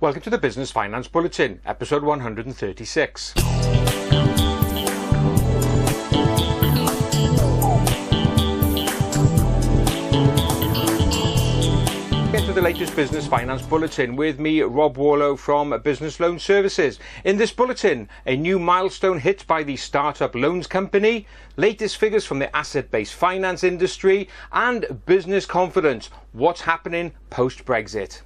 Welcome to the Business Finance Bulletin, episode 136. Into the latest Business Finance Bulletin with me, Rob Warlow from Business Loan Services. In this bulletin, a new milestone hit by the Startup Loans Company, latest figures from the asset based finance industry, and business confidence. What's happening post Brexit?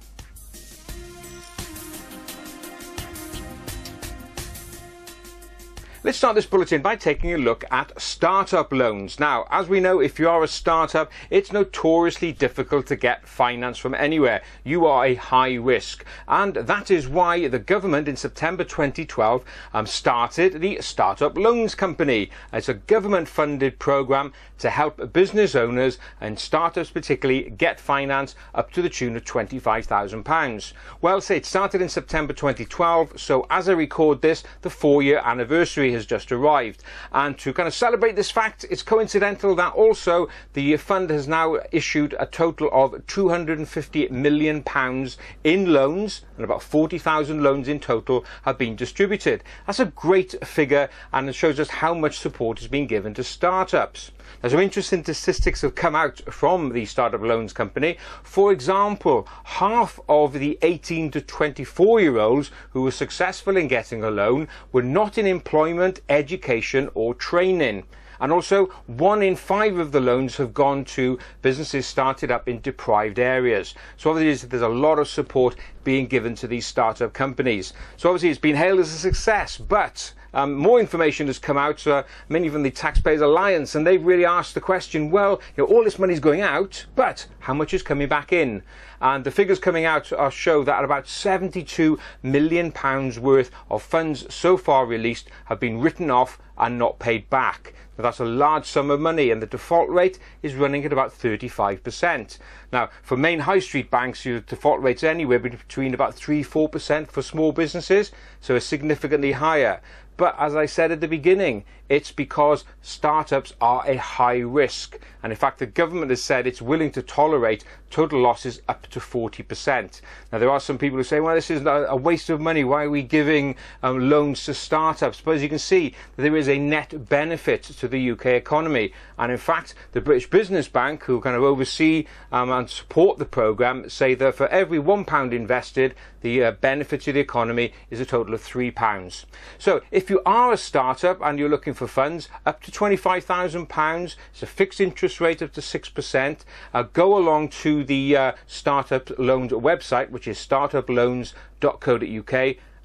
Let's start this bulletin by taking a look at startup loans. Now, as we know, if you are a startup, it's notoriously difficult to get finance from anywhere. You are a high risk. And that is why the government in September 2012 um, started the Startup Loans Company. It's a government funded program to help business owners and startups particularly get finance up to the tune of £25,000. Well, say it started in September 2012, so as I record this, the four year anniversary has just arrived. And to kind of celebrate this fact, it's coincidental that also the fund has now issued a total of 250 million pounds in loans, and about 40,000 loans in total have been distributed. That's a great figure, and it shows us how much support has been given to startups. Now, some interesting statistics have come out from the Startup Loans Company. For example, half of the 18 to 24 year olds who were successful in getting a loan were not in employment, education, or training. And also, one in five of the loans have gone to businesses started up in deprived areas. So obviously, there's a lot of support being given to these startup companies. So obviously, it's been hailed as a success, but um, more information has come out, uh, many from the Taxpayers Alliance, and they've really asked the question, well, you know, all this money is going out, but how much is coming back in? And the figures coming out are show that about 72 million pounds worth of funds so far released have been written off and not paid back. Now, that's a large sum of money, and the default rate is running at about 35%. Now, for main high street banks, your default rate's anywhere between about 3 4% for small businesses, so it's significantly higher. But as I said at the beginning, it's because startups are a high risk. And in fact, the government has said it's willing to tolerate total losses up to 40%. Now, there are some people who say, well, this is a waste of money. Why are we giving um, loans to startups? But as you can see, there is a net benefit to the UK economy. And in fact, the British Business Bank, who kind of oversee um, and support the programme, say that for every £1 invested, the uh, benefit to the economy is a total of £3. So if you are a startup and you're looking for funds, up to £25,000, it's a fixed interest rate up to 6%, uh, go along to the uh, Startup Loans website, which is startuploans.co.uk,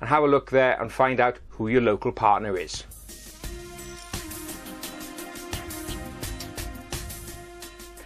and have a look there and find out who your local partner is.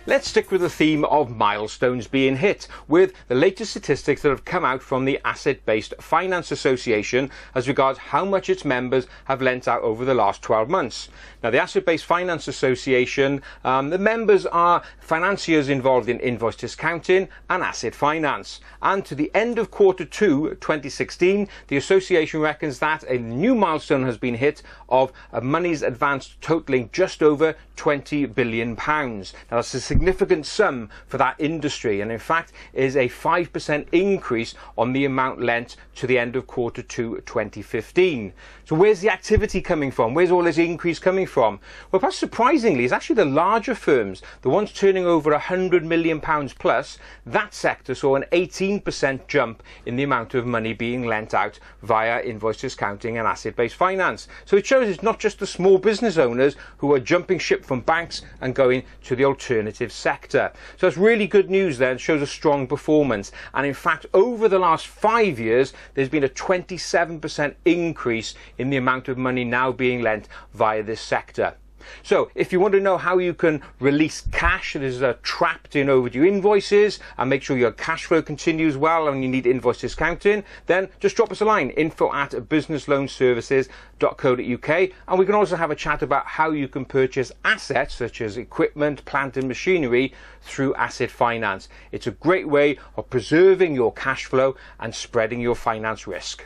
Let's stick with the theme of milestones being hit with the latest statistics that have come out from the Asset Based Finance Association as regards how much its members have lent out over the last 12 months. Now, the Asset Based Finance Association, um, the members are financiers involved in invoice discounting and asset finance. And to the end of quarter two 2016, the association reckons that a new milestone has been hit of monies advanced totaling just over 20 billion pounds. Now, that's a significant sum for that industry and in fact is a 5% increase on the amount lent to the end of quarter 2 2015. So where's the activity coming from? Where's all this increase coming from? Well perhaps surprisingly it's actually the larger firms, the ones turning over 100 million pounds plus, that sector saw an 18% jump in the amount of money being lent out via invoice discounting and asset-based finance. So it shows it's not just the small business owners who are jumping ship from banks and going to the alternative sector. So it's really good news there and shows a strong performance. And in fact, over the last five years, there's been a 27% increase in the amount of money now being lent via this sector. So if you want to know how you can release cash that is uh, trapped in overdue invoices and make sure your cash flow continues well and you need invoice discounting, then just drop us a line, info at businessloanservices.co.uk and we can also have a chat about how you can purchase assets such as equipment, plant and machinery through asset finance. It's a great way of preserving your cash flow and spreading your finance risk.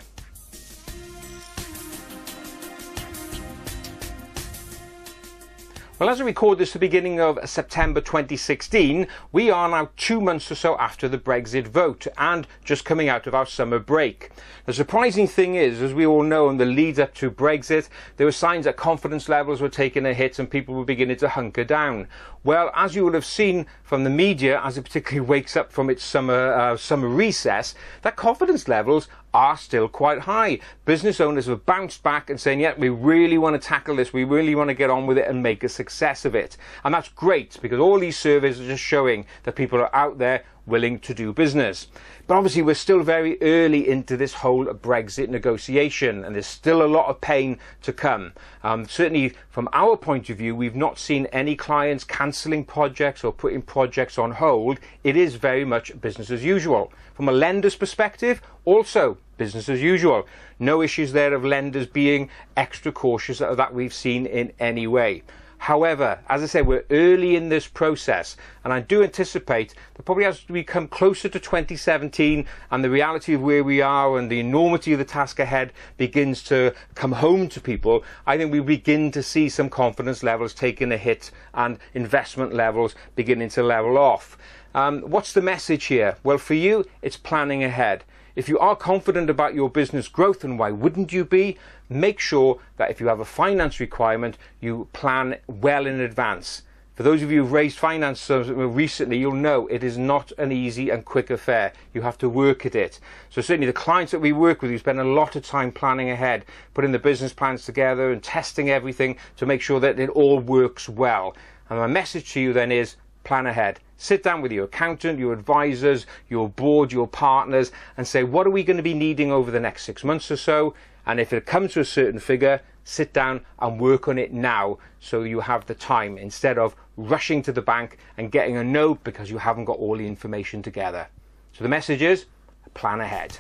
Well, as we record this the beginning of September 2016, we are now two months or so after the Brexit vote and just coming out of our summer break. The surprising thing is, as we all know, in the lead up to Brexit, there were signs that confidence levels were taking a hit and people were beginning to hunker down. Well, as you will have seen from the media, as it particularly wakes up from its summer uh, summer recess, that confidence levels are still quite high. Business owners have bounced back and saying, yeah, we really want to tackle this. We really want to get on with it and make a success of it. And that's great because all these surveys are just showing that people are out there willing to do business. But obviously, we're still very early into this whole Brexit negotiation, and there's still a lot of pain to come. Um, certainly, from our point of view, we've not seen any clients cancelling projects or putting projects on hold. It is very much business as usual. From a lender's perspective, also business as usual. No issues there of lenders being extra cautious that we've seen in any way. However, as I said, we're early in this process, and I do anticipate that probably as we come closer to 2017 and the reality of where we are and the enormity of the task ahead begins to come home to people, I think we begin to see some confidence levels taking a hit and investment levels beginning to level off. Um, what's the message here? Well, for you, it's planning ahead. If you are confident about your business growth, and why wouldn't you be, make sure that if you have a finance requirement, you plan well in advance. For those of you who've raised finance recently, you'll know it is not an easy and quick affair. You have to work at it. So certainly the clients that we work with, we spend a lot of time planning ahead, putting the business plans together and testing everything to make sure that it all works well. And my message to you then is plan ahead. Sit down with your accountant, your advisors, your board, your partners, and say, what are we going to be needing over the next six months or so? And if it comes to a certain figure, sit down and work on it now so you have the time instead of rushing to the bank and getting a no because you haven't got all the information together. So the message is plan ahead.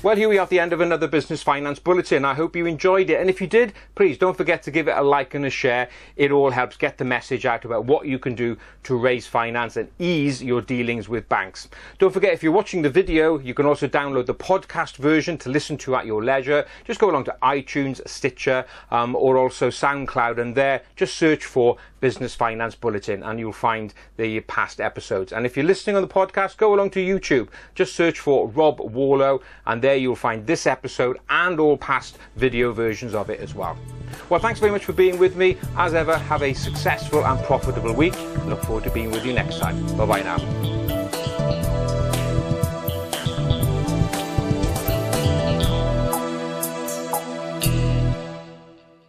Well, here we are at the end of another Business Finance Bulletin. I hope you enjoyed it. And if you did, please don't forget to give it a like and a share. It all helps get the message out about what you can do to raise finance and ease your dealings with banks. Don't forget, if you're watching the video, you can also download the podcast version to listen to at your leisure. Just go along to iTunes, Stitcher, um, or also SoundCloud, and there just search for Business Finance Bulletin and you'll find the past episodes. And if you're listening on the podcast, go along to YouTube. Just search for Rob Warlow, and there you'll find this episode and all past video versions of it as well. Well, thanks very much for being with me. As ever, have a successful and profitable week. Look forward to being with you next time. Bye bye now.